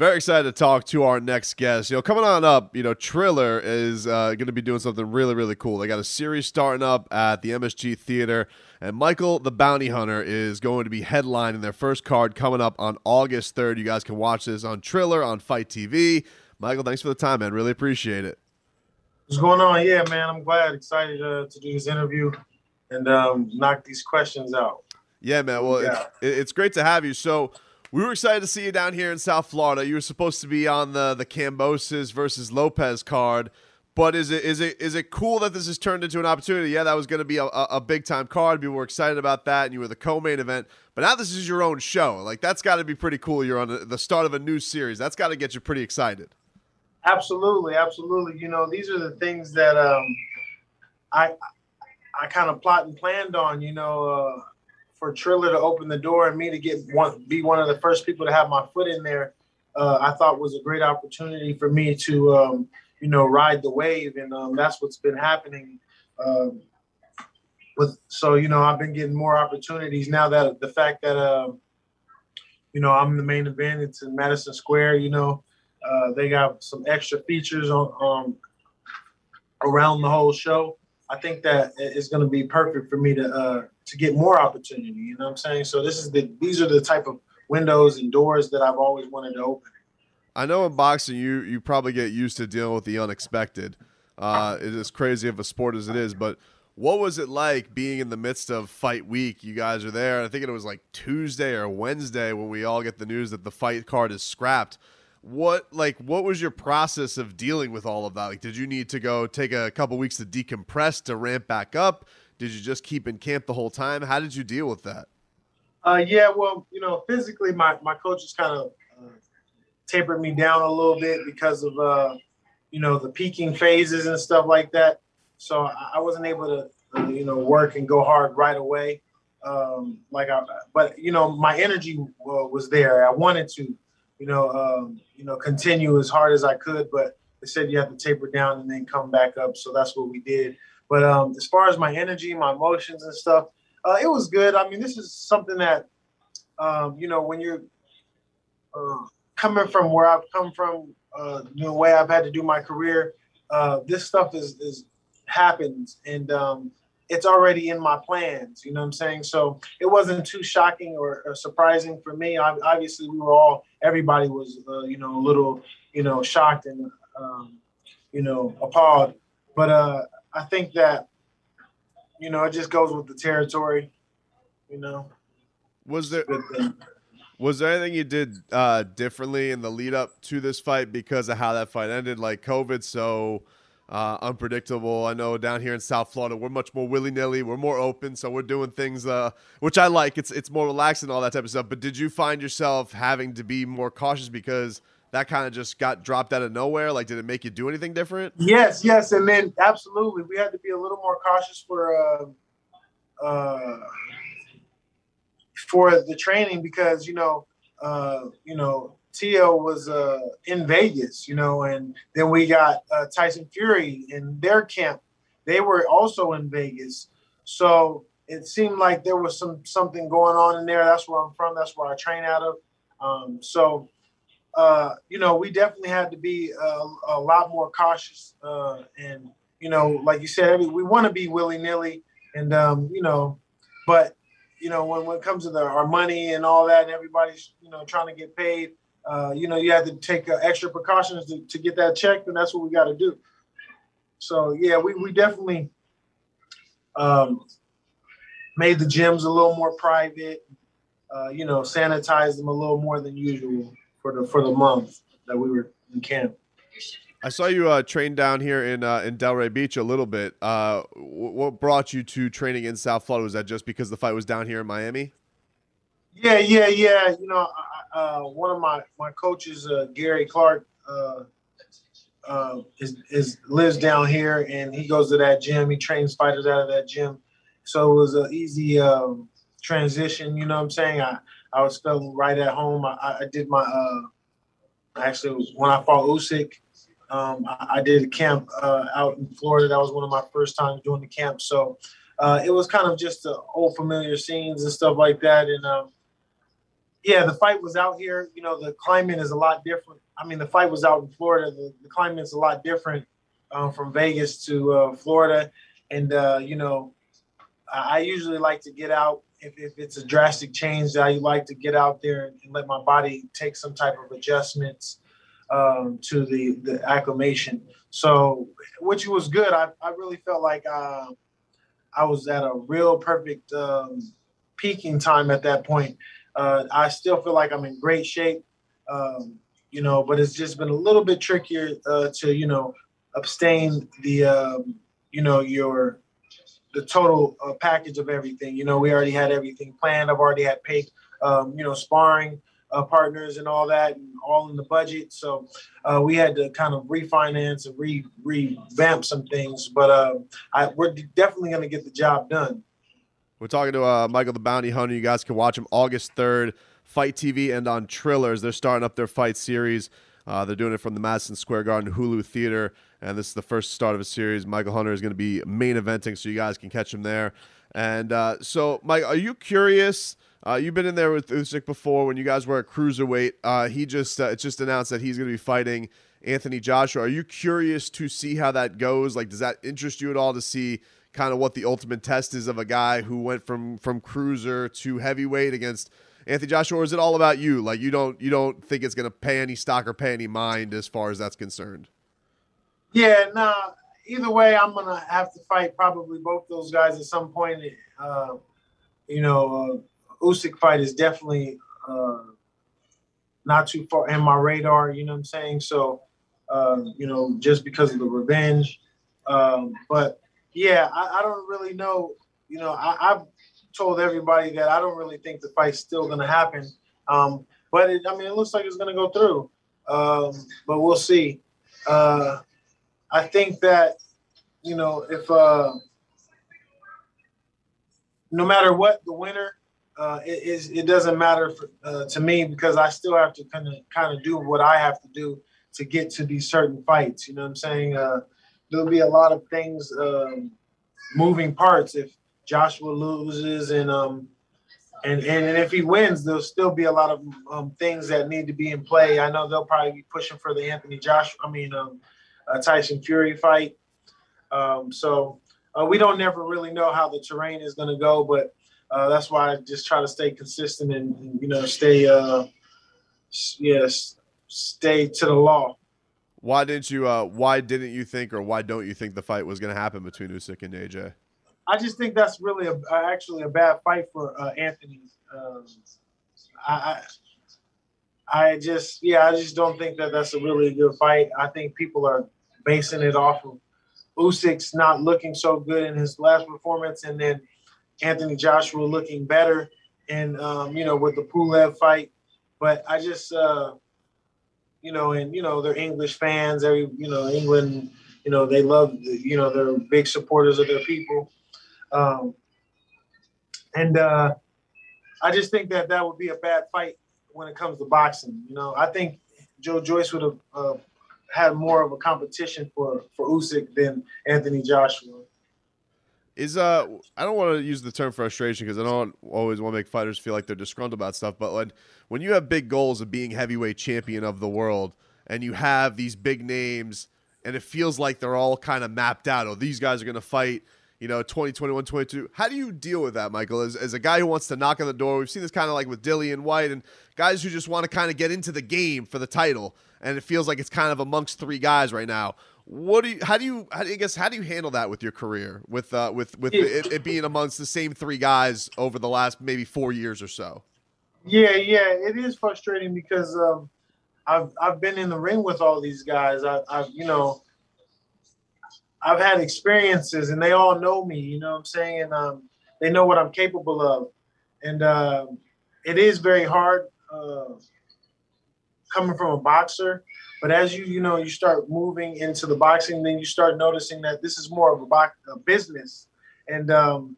Very excited to talk to our next guest. You know, coming on up, you know, Triller is uh, going to be doing something really, really cool. They got a series starting up at the MSG Theater, and Michael the Bounty Hunter is going to be headlining their first card coming up on August 3rd. You guys can watch this on Triller on Fight TV. Michael, thanks for the time, man. Really appreciate it. What's going on? Yeah, man, I'm glad, excited uh, to do this interview and um, knock these questions out. Yeah, man. Well, Yeah. It's, it's great to have you. So, we were excited to see you down here in South Florida. You were supposed to be on the the Kambosos versus Lopez card, but is it is it is it cool that this has turned into an opportunity? Yeah, that was going to be a, a, big time card. People were excited about that, and you were the co-main event. But now this is your own show. Like that's got to be pretty cool. You're on the start of a new series. That's got to get you pretty excited. Absolutely, absolutely. You know, these are the things that um, I I kind of plot and planned on. You know, uh, for Triller to open the door and me to get one, be one of the first people to have my foot in there. Uh, I thought was a great opportunity for me to, um, you know, ride the wave, and um, that's what's been happening. Um, with so you know, I've been getting more opportunities now that the fact that um, you know I'm the main event. It's in Madison Square. You know, uh, they got some extra features on um, around the whole show. I think that it's going to be perfect for me to uh, to get more opportunity. You know what I'm saying? So this is the these are the type of windows and doors that I've always wanted to open. I know in boxing you you probably get used to dealing with the unexpected. Uh, it is crazy of a sport as it is, but what was it like being in the midst of fight week? You guys are there. I think it was like Tuesday or Wednesday when we all get the news that the fight card is scrapped. What like what was your process of dealing with all of that? Like, did you need to go take a couple weeks to decompress to ramp back up? Did you just keep in camp the whole time? How did you deal with that? Uh, yeah, well, you know, physically, my my coaches kind of uh, tapered me down a little bit because of uh, you know the peaking phases and stuff like that. So I, I wasn't able to uh, you know work and go hard right away. Um, like I, but you know, my energy uh, was there. I wanted to, you know, um, you know, continue as hard as I could, but they said you have to taper down and then come back up. So that's what we did. But um, as far as my energy, my emotions and stuff, uh, it was good. I mean, this is something that, um, you know, when you're uh, coming from where I've come from, uh, the way I've had to do my career, uh, this stuff is, is happens and um, it's already in my plans. You know what I'm saying? So it wasn't too shocking or, or surprising for me. I, obviously, we were all, everybody was, uh, you know, a little, you know, shocked and, um, you know, appalled. But uh, I think that, you know, it just goes with the territory, you know. Was there Was there anything you did uh, differently in the lead up to this fight because of how that fight ended? Like COVID, so uh, unpredictable. I know down here in South Florida, we're much more willy nilly. We're more open, so we're doing things uh, which I like. It's it's more relaxed and all that type of stuff. But did you find yourself having to be more cautious because that kind of just got dropped out of nowhere? Like, did it make you do anything different? Yes, yes, and then absolutely, we had to be a little more cautious for uh, uh, for the training because you know, uh, you know, Tio was uh, in Vegas, you know, and then we got uh, Tyson Fury in their camp. They were also in Vegas, so it seemed like there was some something going on in there. That's where I'm from. That's where I train out of. Um, so uh, you know, we definitely had to be uh, a lot more cautious. Uh, and, you know, like you said, we want to be willy nilly, and um, you know, but you know, when, when it comes to the, our money and all that, and everybody's you know trying to get paid, uh, you know, you have to take uh, extra precautions to, to get that checked, and that's what we got to do. So yeah, we we definitely um, made the gyms a little more private. Uh, you know, sanitized them a little more than usual for the for the month that we were in camp. I saw you uh, train down here in uh, in Delray Beach a little bit. Uh, what brought you to training in South Florida? Was that just because the fight was down here in Miami? Yeah, yeah, yeah. You know, uh, one of my my coaches, uh, Gary Clark, uh, is, is lives down here, and he goes to that gym. He trains fighters out of that gym, so it was an easy um, transition. You know what I'm saying? I I was feeling right at home. I, I did my actually when I fought Usyk. Um, I, I, did a camp uh, out in Florida. That was one of my first times doing the camp. So uh, it was kind of just the old familiar scenes and stuff like that. And um, yeah, the fight was out here. You know, the climate is a lot different. I mean, the fight was out in Florida. The, the climate is a lot different um, from Vegas to uh, Florida. And, uh, you know, I, I usually like to get out if, if it's a drastic change, I like to get out there and, and let my body take some type of adjustments um, to the the acclimation. So, which was good. I, I really felt like uh, I was at a real perfect um, peaking time at that point. Uh, I still feel like I'm in great shape, um, you know, but it's just been a little bit trickier uh, to you know abstain the um, you know your the total uh, package of everything. You know, we already had everything planned. I've already had paid, um, you know, sparring uh, partners and all that, and all in the budget. So uh, we had to kind of refinance and re revamp some things. But uh, I, we're definitely going to get the job done. We're talking to uh, Michael the Bounty Hunter. You guys can watch him August third, Fight TV and on Trillers. They're starting up their fight series. Uh, they're doing it from the Madison Square Garden Hulu Theater, and this is the first start of a series. Michael Hunter is going to be main eventing, so you guys can catch him there. And uh, so, Mike, are you curious? Uh, you've been in there with Usyk before when you guys were at cruiserweight. Uh, he just uh, it's just announced that he's going to be fighting Anthony Joshua. Are you curious to see how that goes? Like, does that interest you at all to see kind of what the ultimate test is of a guy who went from from cruiser to heavyweight against Anthony Joshua, or is it all about you? Like, you don't you don't think it's going to pay any stock or pay any mind as far as that's concerned? Yeah, no. Nah, either way, I'm gonna have to fight probably both those guys at some point. Uh, you know, uh, Usyk fight is definitely uh, not too far in my radar. You know what I'm saying? So, uh, you know, just because of the revenge. Um, but yeah, I, I, don't really know. You know, I, have told everybody that I don't really think the fight's still going to happen. Um, but it, I mean, it looks like it's going to go through. Um, but we'll see. Uh, I think that you know if uh, no matter what the winner uh, it is, it doesn't matter for, uh, to me because I still have to kind of kind of do what I have to do to get to these certain fights. You know what I'm saying? Uh, there'll be a lot of things um, moving parts if Joshua loses and um and, and if he wins, there'll still be a lot of um, things that need to be in play. I know they'll probably be pushing for the Anthony Joshua. I mean, um, uh, Tyson Fury fight. Um, so uh, we don't never really know how the terrain is going to go, but uh, that's why I just try to stay consistent and, and you know stay uh yes stay to the law. Why didn't you? Uh, why didn't you think, or why don't you think the fight was going to happen between Usyk and AJ? I just think that's really a, actually a bad fight for uh, Anthony. Um, I, I just yeah, I just don't think that that's a really good fight. I think people are basing it off of Usyk's not looking so good in his last performance, and then Anthony Joshua looking better, and um, you know with the Pulev fight. But I just uh, you know, and you know they're English fans. Every you know England, you know they love you know they're big supporters of their people, um, and uh, I just think that that would be a bad fight when it comes to boxing. You know, I think Joe Joyce would have uh, had more of a competition for for Usyk than Anthony Joshua. Is uh, I don't want to use the term frustration because I don't always want to make fighters feel like they're disgruntled about stuff. But when when you have big goals of being heavyweight champion of the world and you have these big names and it feels like they're all kind of mapped out. Oh, these guys are going to fight you know, 2021, 22. How do you deal with that, Michael? As, as a guy who wants to knock on the door, we've seen this kind of like with Dillian Whyte and guys who just want to kind of get into the game for the title, and it feels like it's kind of amongst three guys right now. What do you? How do you? How do you I guess? How do you handle that with your career? With uh, with with it, it being amongst the same three guys over the last maybe four years or so. Yeah, yeah, it is frustrating because um, I've I've been in the ring with all these guys. I, I've you know I've had experiences and they all know me, you know what I'm saying? And um, they know what I'm capable of. And uh, it is very hard uh, coming from a boxer. But as you, you know, you start moving into the boxing, then you start noticing that this is more of a, bo- a business. And, um,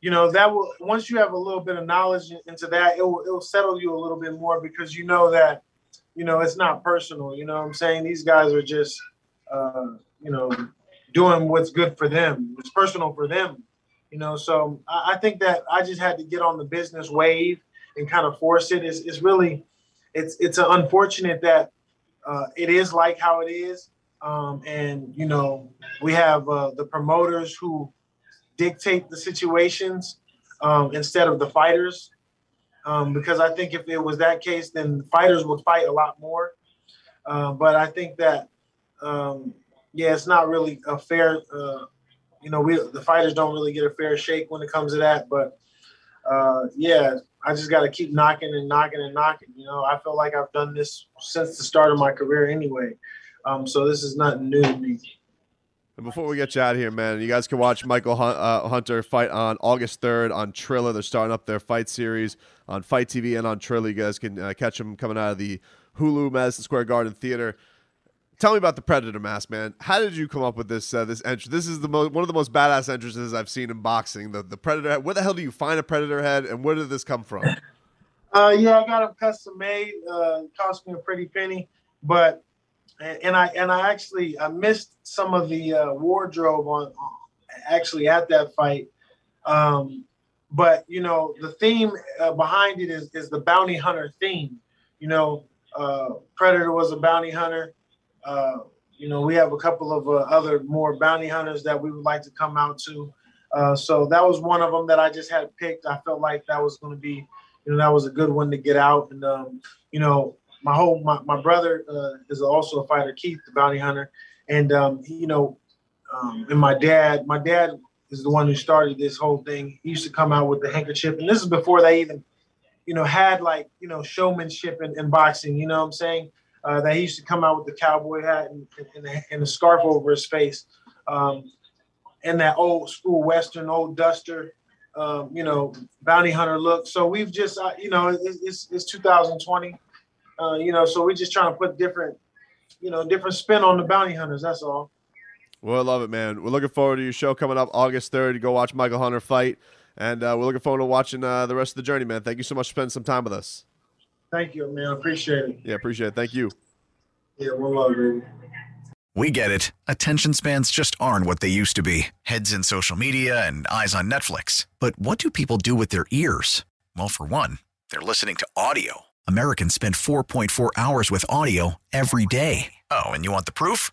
you know, that will, once you have a little bit of knowledge into that, it will, it will settle you a little bit more because you know that, you know, it's not personal. You know what I'm saying? These guys are just, uh, you know, doing what's good for them. It's personal for them, you know. So I, I think that I just had to get on the business wave and kind of force it. It's, it's really, it's it's unfortunate that uh, it is like how it is, um, and you know we have uh, the promoters who dictate the situations um, instead of the fighters. Um, because I think if it was that case, then fighters would fight a lot more. Uh, but I think that um, yeah, it's not really a fair. Uh, you know, we the fighters don't really get a fair shake when it comes to that. But uh, yeah, I just got to keep knocking and knocking and knocking. You know, I feel like I've done this since the start of my career anyway. Um, so this is nothing new to me. And before we get you out of here, man, you guys can watch Michael uh, Hunter fight on August 3rd on Triller. They're starting up their fight series on Fight TV and on Triller. You guys can uh, catch them coming out of the Hulu Madison Square Garden Theater tell me about the Predator mask, man. How did you come up with this uh, this entrance? This is the one of the most badass entrances I've seen in boxing. The the Predator. Head. Where the hell do you find a Predator head, and where did this come from? Uh, yeah, I got them custom made. Uh, cost me a pretty penny, but and I and I actually I missed some of the uh, wardrobe on actually at that fight. Um, but you know the theme uh, behind it is is the bounty hunter theme. You know, uh, Predator was a bounty hunter. Uh, you know, we have a couple of uh, other more bounty hunters that we would like to come out to. Uh, so that was one of them that I just had picked. I felt like that was going to be, you know, that was a good one to get out. And um, you know, my whole my, my brother uh, is also a fighter, Keith, the bounty hunter, and um, he, you know, um, and my dad, my dad is the one who started this whole thing. He used to come out with the handkerchief, and this is before they even, you know, had like you know showmanship in, in boxing. You know what I'm saying? Uh, that he used to come out with the cowboy hat and, and, and, the scarf over his face, um, and that old school Western old duster, um, you know, bounty hunter look. So we've just, uh, you know, it's, it's 2020, uh, you know, so we're just trying to put different, you know, different spin on the bounty hunters. That's all. Well, I love it, man. We're looking forward to your show coming up August 3rd. You go watch Michael Hunter fight. And uh, we're looking forward to watching uh, the rest of the journey, man. Thank you so much for spending some time with us. Thank you, man. Appreciate it. Yeah, appreciate it. Thank you. Yeah, we'll love it. We get it. Attention spans just aren't what they used to be heads in social media and eyes on Netflix. But what do people do with their ears? Well, for one, they're listening to audio. Americans spend 4.4 hours with audio every day. Oh, and you want the proof?